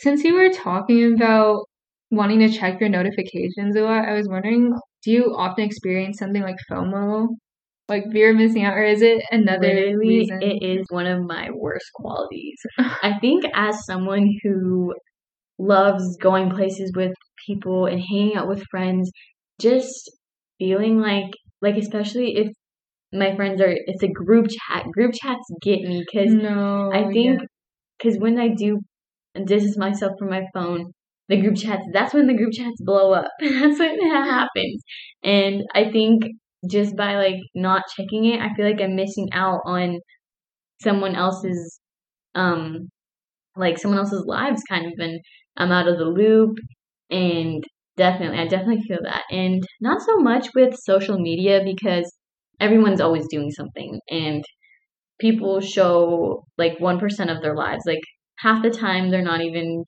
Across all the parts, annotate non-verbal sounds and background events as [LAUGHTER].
since you were talking about wanting to check your notifications a lot, I was wondering, do you often experience something like FOMO? Like fear of missing out, or is it another Literally, reason? it is one of my worst qualities. I think as someone who loves going places with people and hanging out with friends, just feeling like like especially if my friends are it's a group chat. Group chats get me because no, I think yeah. because when I do distance myself from my phone, the group chats that's when the group chats blow up. [LAUGHS] that's when that happens. And I think just by like not checking it, I feel like I'm missing out on someone else's um like someone else's lives kind of and I'm out of the loop and definitely I definitely feel that. And not so much with social media because everyone's always doing something and people show like 1% of their lives. Like half the time they're not even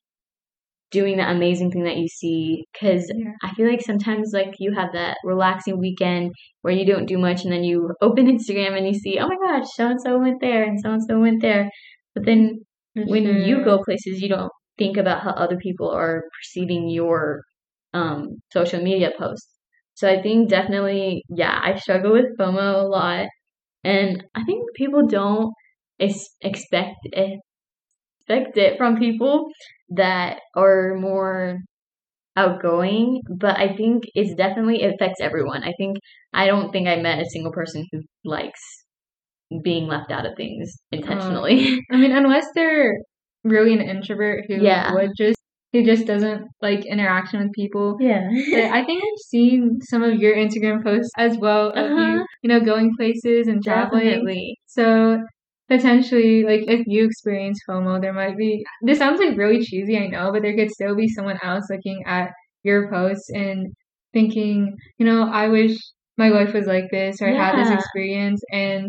doing the amazing thing that you see because Yeah. I feel like sometimes like you have that relaxing weekend where you don't do much and then you [LAUGHS] open Instagram and you see, oh my gosh, so and so went there and so and so went there. But then For when you go places, you don't think about how other people are perceiving your um, social media posts. So I think definitely, yeah, I struggle with FOMO a lot, and I think people don't ex- expect expect it from people that are more outgoing. But I think it's definitely it affects everyone. I think I don't think I met a single person who likes being left out of things intentionally. I mean, unless they're really an introvert who Yeah. would just who just doesn't like interaction with people. yeah. I think I've seen some of your Instagram posts as well of you, Uh-huh. you know, going places and traveling. Definitely. So potentially, like if you experience FOMO, there might be. This sounds like really cheesy, I know, but there could still be someone else looking at your posts and thinking, you know, I wish my life was like this or I had this experience. And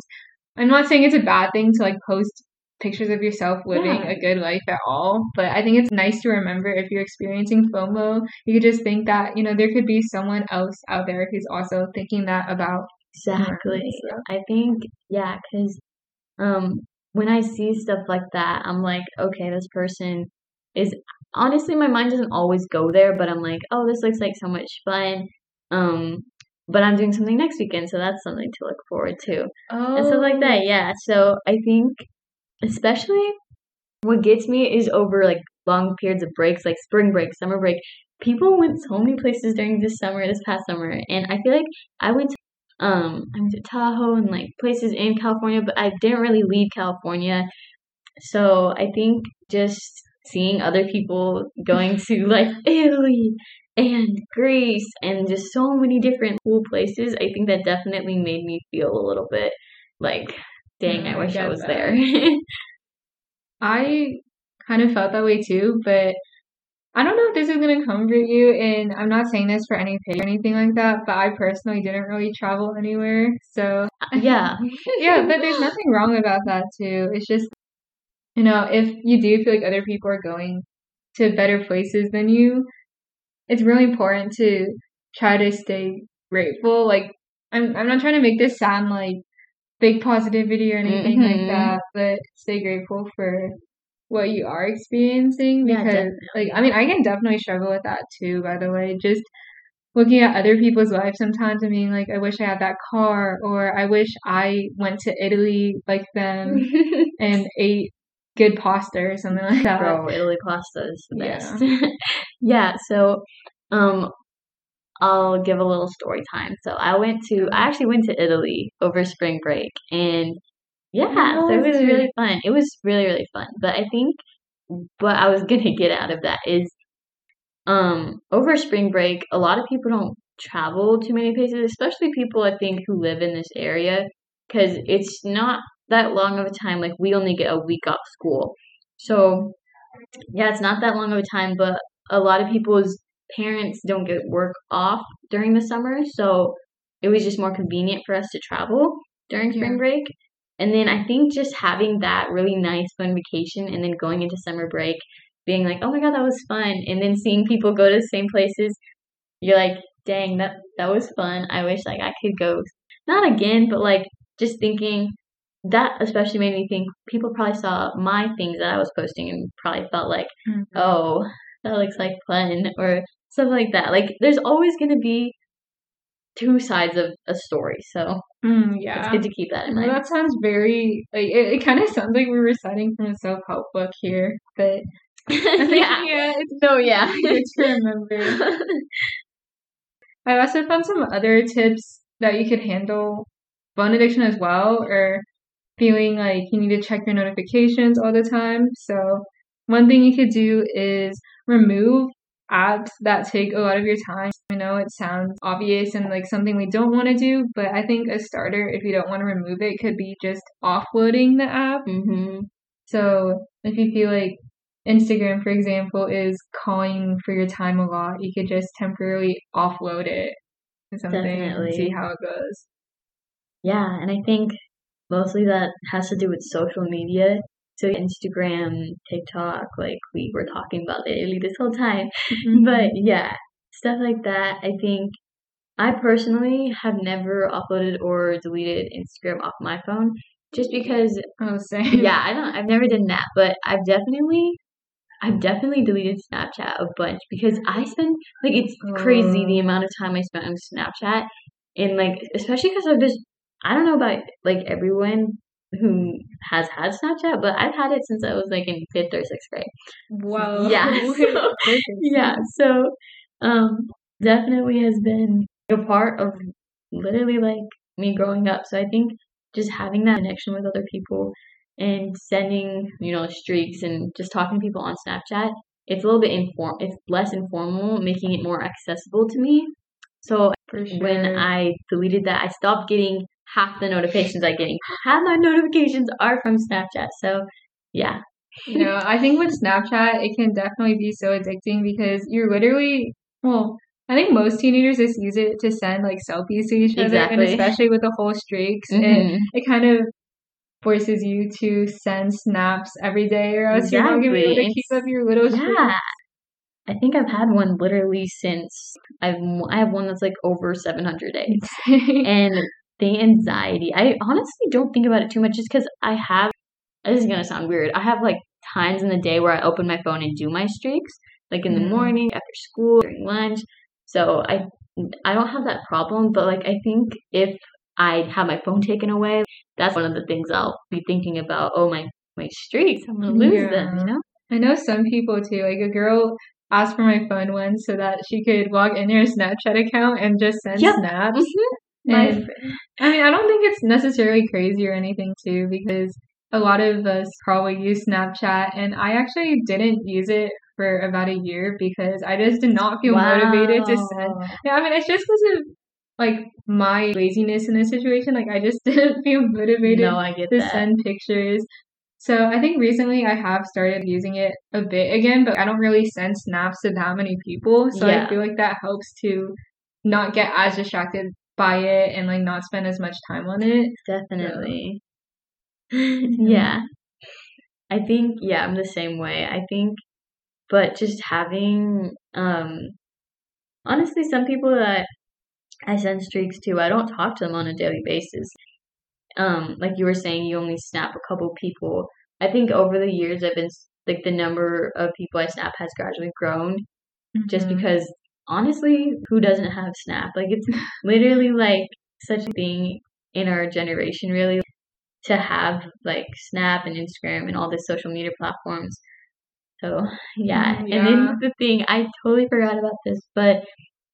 I'm not saying it's a bad thing to like post pictures of yourself living Yeah. a good life at all, but I think it's nice to remember if you're experiencing FOMO, you could just think that, you know, there could be someone else out there who's also thinking that about Exactly. I think, yeah, because um, when I see stuff like that, I'm like, okay, this person is honestly, my mind doesn't always go there, but I'm like, oh, this looks like so much fun. Um, but I'm doing something next weekend, so that's something to look forward to. Oh, And stuff like that, yeah. So I think, especially what gets me is over like long periods of breaks, like spring break, summer break. People went so many places during this summer, this past summer, and I feel like I went to um I went to Tahoe and like places in California, but I didn't really leave California. So I think just seeing other people going to [LAUGHS] like Italy and Greece and just so many different cool places, I think that definitely made me feel a little bit like, dang, Mm, I I wish I get was that. there. [LAUGHS] I kind of felt that way too, but I don't know if this is gonna comfort you, and I'm not saying this for any pay or anything like that, but I personally didn't really travel anywhere, so yeah. [LAUGHS] yeah, but there's nothing wrong about that too. It's just, you know, if you do feel like other people are going to better places than you, it's really important to try to stay grateful. Like, I'm, I'm not trying to make this sound like big positivity or anything Mhm. like that, but stay grateful for what you are experiencing Yeah, because, like, I mean, I can definitely struggle with that too, by the way. Just looking at other people's lives sometimes and being like, I wish I had that car, or I wish I went to Italy like them [LAUGHS] and ate good pasta or something like that. Bro, Italy pasta is the Yeah. best. [LAUGHS] yeah, so um I'll give a little story time. So I went to I actually went to Italy over spring break and yeah, so it was really fun. It was really, really fun. But I think what I was [LAUGHS] gonna get out of that is um over spring break a lot of people don't travel to many places, especially people I think who live in this area because it's not that long of a time. Like we only get a week off school. So yeah, it's not that long of a time, but a lot of people's parents don't get work off during the summer, so it was just more convenient for us to travel during spring Yeah. break. And then I think just having that really nice fun vacation and then going into summer break, being like, oh my god, that was fun, and then seeing people go to the same places, you're like, dang, that that was fun. I wish like I could go, not again, but like just thinking, that especially made me think people probably saw my things that I was posting and probably felt like, Mhm. oh, that looks like fun or something like that. Like there's always gonna be two sides of a story, so Mm, it's good to keep that in Well, mind. that sounds very like it, it kind of sounds like we were reciting from a self help book here, but [LAUGHS] yeah. yeah, it's No, [LAUGHS] yeah. [LAUGHS] good to remember. I also found some other tips that you could handle phone addiction as well, or feeling like you need to check your notifications all the time. So, one thing you could do is remove apps that take a lot of your time. I know it sounds obvious and like something we don't want to do, but I think a starter, if you don't want to remove it, could be just offloading the app. hmm So if you feel like Instagram, for example, is calling for your time a lot, you could just temporarily offload it to something and see how it goes. Yeah, and I think mostly that has to do with social media. So Instagram, TikTok, like we were talking about literally this whole time. Mm-hmm. [LAUGHS] But yeah, stuff like that. I think I personally have never uploaded or deleted Instagram off my phone just because oh, same. yeah, I don't I've never done that, but I've definitely I've definitely deleted Snapchat a bunch because I spend like it's crazy the Oh. amount of time I spent on Snapchat and like especially because I've just I don't know about like everyone who has had Snapchat, but I've had it since I was like in fifth or sixth grade. Wow. [LAUGHS] Yeah, [LAUGHS] so- Yeah, so um definitely has been a part of literally like me growing up. So I think just having that connection with other people and sending, you know, streaks and just talking to people on Snapchat, it's a little bit inform it's less informal, making it more accessible to me. So sure. when I deleted that, I stopped getting half the notifications I getting. Half my notifications are from Snapchat. So yeah. you know, I think with Snapchat, it can definitely be so addicting because you're literally, well, I think most teenagers just use it to send like selfies to each other, and especially with the whole streaks, and Mhm. it kind of forces you to send snaps every day, or else you're not gonna be able to keep up your little streak. Yeah. I think I've had one literally since I've I have one that's like over 700 days. [LAUGHS] And the anxiety, I honestly don't think about it too much just because I have, this is gonna sound weird, I have like times in the day where I open my phone and do my streaks, like in the Mm. morning, after school, during lunch. So I, I don't have that problem, but like I think if I have my phone taken away, that's one of the things I'll be thinking about. Oh, my, my streaks, I'm gonna lose them, you know? I know some people too. Like a girl asked for my phone once so that she could log in her Snapchat account and just send Yep. snaps. Mhm. My And I mean, I don't think it's necessarily crazy or anything too, because a lot of us probably use Snapchat, and I actually didn't use it for about a year because I just did not feel motivated to send. Wow. Yeah, I mean, it's just because of like my laziness in this situation. Like, I just [LAUGHS] didn't feel motivated No, I get to that. send pictures. So I think recently I have started using it a bit again, but I don't really send snaps to that many people. So Yeah. I feel like that helps to not get as distracted by it and like not spend as much time on it. Definitely. yeah. I think yeah, I'm the same way. I think but just having um honestly some people that I send streaks to, I don't talk to them on a daily basis. Um like you were saying you only snap a couple people. I think over the years I've been like the number of people I snap has gradually grown just Mhm. because honestly, who doesn't have Snap? Like it's [LAUGHS] literally like such a thing in our generation really to have like Snap and Instagram and all the social media platforms. So yeah. Mm, And yeah. then the thing I totally forgot about this, but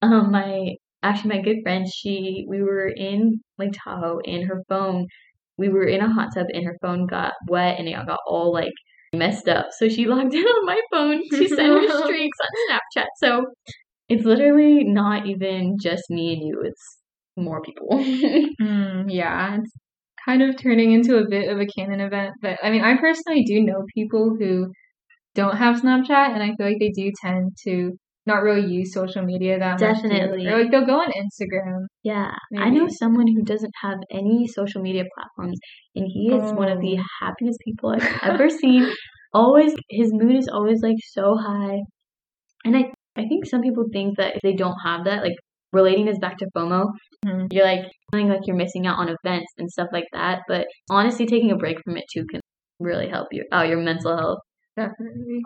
um my actually my good friend, she we were in Lake Tahoe and her phone we were in a hot tub and her phone got wet and it got all like messed up. So she [LAUGHS] logged in on my phone to send her [LAUGHS] streaks on Snapchat. So it's literally not even just me and you, it's more people. [LAUGHS] Mm, yeah, it's kind of turning into a bit of a canon event. But I mean, I personally do know people who don't have Snapchat, and I feel like they do tend to not really use social media that much. Definitely. Or like they'll go on Instagram. yeah. I know someone who doesn't have any social media platforms and he is one of the Oh. happiest people I've [LAUGHS] ever seen. Always his mood is always like so high. And I I think some people think that if they don't have that, like relating this back to FOMO, Mhm. you're like feeling like you're missing out on events and stuff like that. But honestly, taking a break from it too can really help you out your mental health. Definitely.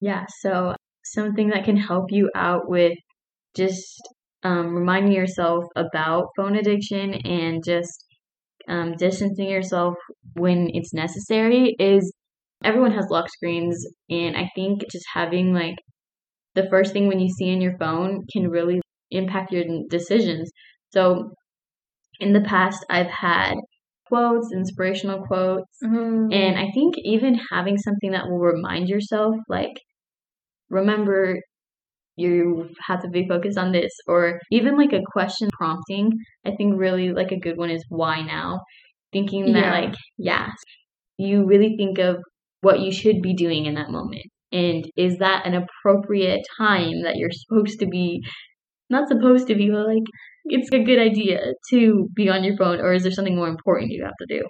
Yeah, so something that can help you out with just um, reminding yourself about phone addiction and just um, distancing yourself when it's necessary is everyone has lock screens, and I think just having like the first thing when you see in your phone can really impact your decisions. So in the past, I've had quotes, inspirational quotes, Um, and I think even having something that will remind yourself, like, remember you have to be focused on this, or even like a question prompting, I think really like a good one is why now? Thinking that, Yeah. like, yeah, you really think of what you should be doing in that moment. And is that an appropriate time that you're supposed to be, not supposed to be, but like, it's a good idea to be on your phone, or is there something more important you have to do?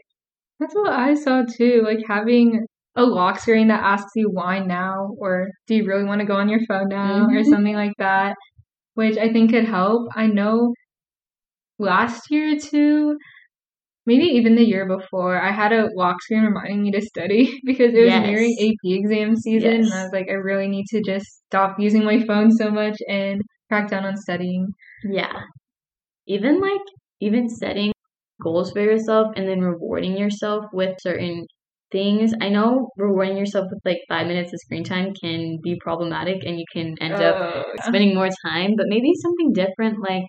That's what I saw too. Like having a lock screen that asks you why now, or do you really want to go on your phone now, or Mhm. something like that, which I think could help. I know last year too, maybe even the year before, I had a lock screen reminding me to study [LAUGHS] because it was nearing AP exam season, and I was like, I really need to just stop using my phone so much and crack down on studying. Yeah. Even like even setting goals for yourself and then rewarding yourself with certain things. I know rewarding yourself with like five minutes of screen time can be problematic and you can end up Uh, spending more time, but maybe something different like,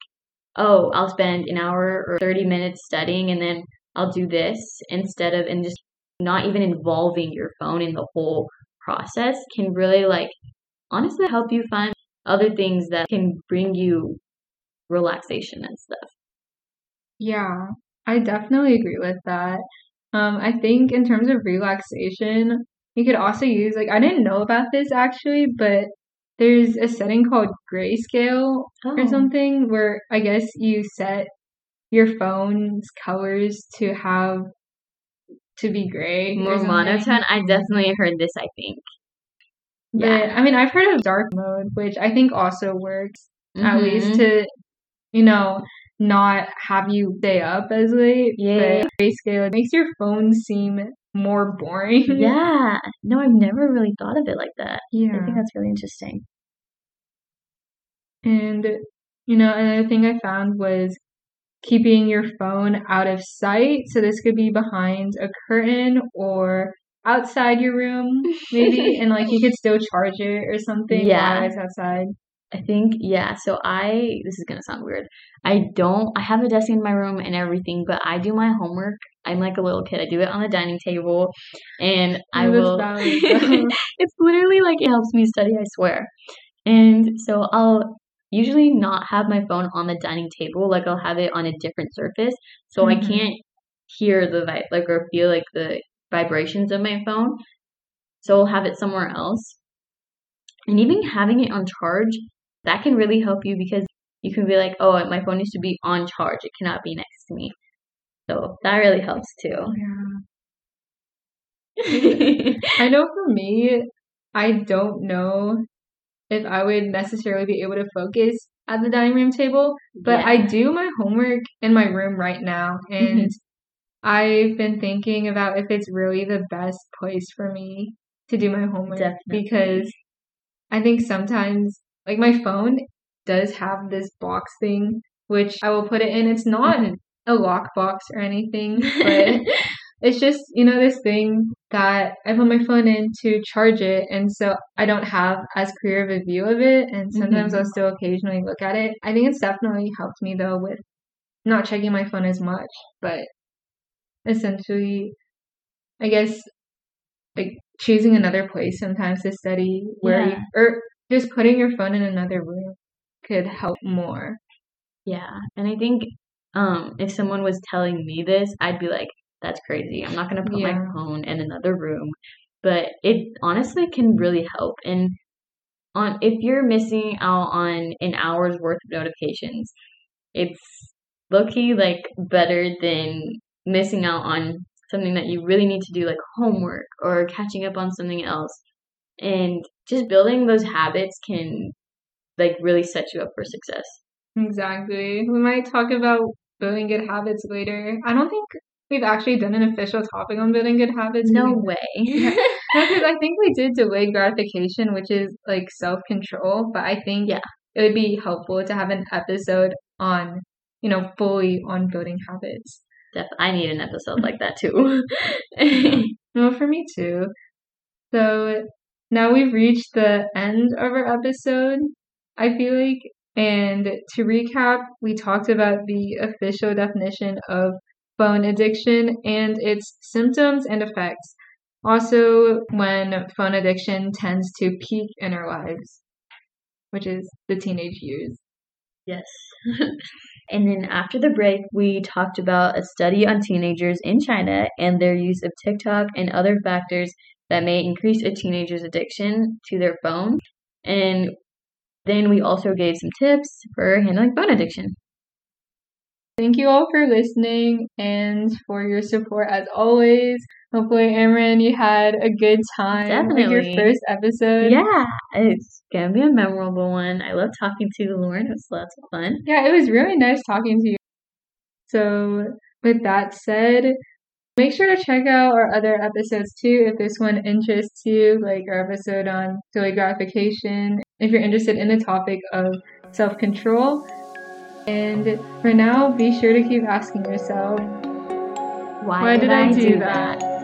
oh, I'll spend an hour or 30 minutes studying and then I'll do this instead of, and just not even involving your phone in the whole process can really like honestly help you find other things that can bring you relaxation and stuff. Yeah, I definitely agree with that. Um, I think in terms of relaxation, you could also use like I didn't know about this actually, but there's a setting called grayscale or Oh. something where I guess you set your phone's colors to have to be gray or More monotone. I definitely heard this, I think. But Yeah. I mean, I've heard of dark mode, which I think also works at least Mhm. to, you know, not have you stay up as late. Yeah. But grayscale makes your phone seem more boring. [LAUGHS] Yeah. No, I've never really thought of it like that. Yeah. I think that's really interesting. And, you know, another thing I found was keeping your phone out of sight. So this could be behind a curtain or outside your room, maybe, [LAUGHS] and like you could still charge it or something Yeah. while it's outside. I think, yeah. So I, this is gonna sound weird. I don't, I have a desk in my room and everything, but I do my homework. I'm like a little kid. I do it on the dining table and I will, [LAUGHS] it's literally like it helps me study, I swear. And so I'll usually not have my phone on the dining table. Like I'll have it on a different surface. So I Mhm. can't hear the vi- like or feel like the vibrations of my phone. So I'll have it somewhere else. And even having it on charge, that can really help you because you can be like, oh, my phone needs to be on charge. It cannot be next to me. So that really helps too. Yeah. [LAUGHS] I know for me, I don't know if I would necessarily be able to focus at the dining room table, but I do my homework in my room right now, and mm-hmm. I've been thinking about if it's really the best place for me to do my homework Definitely. because I think sometimes, like my phone does have this box thing, which I will put it in. It's not a lock box or anything, [LAUGHS] but it's just, you know, this thing that I put my phone in to charge it, and so I don't have as clear of a view of it, and sometimes Mhm. I'll still occasionally look at it. I think it's definitely helped me though with not checking my phone as much, but essentially, I guess, like choosing another place sometimes to study where you, or just putting your phone in another room could help more. Yeah, and I think um, if someone was telling me this, I'd be like, "That's crazy. I'm not gonna put my phone in another room." But it honestly can really help. And on if you're missing out on an hour's worth of notifications, it's low-key like better than missing out on something that you really need to do, like homework or catching up on something else. And just building those habits can like really set you up for success. Exactly. We might talk about building good habits later. I don't think we've actually done an official topic on building good habits. No way. [LAUGHS] Because I think we did delayed gratification, which is like self control. But I think Yeah. it would be helpful to have an episode on, you know, fully on building habits. Def- I need an episode like that too. [LAUGHS] No, [LAUGHS] for me too. So now we've reached the end of our episode, I feel like. And to recap, we talked about the official definition of phone addiction and its symptoms and effects. Also, when phone addiction tends to peak in our lives, which is the teenage years. Yes. [LAUGHS] and then after the break, we talked about a study on teenagers in China and their use of TikTok and other factors that may increase a teenager's addiction to their phone. And then we also gave some tips for handling phone addiction. Thank you all for listening and for your support as always. Hopefully, Amrin, you had a good time with your first episode. Yeah, it's gonna be a memorable one. I love talking to Lauren. It was lots of fun. Yeah, it was really nice talking to you. So, with that said, make sure to check out our other episodes too if this one interests you, like our episode on delayed gratification, if you're interested in the topic of self control. And for now, be sure to keep asking yourself, Why, Why did I do that?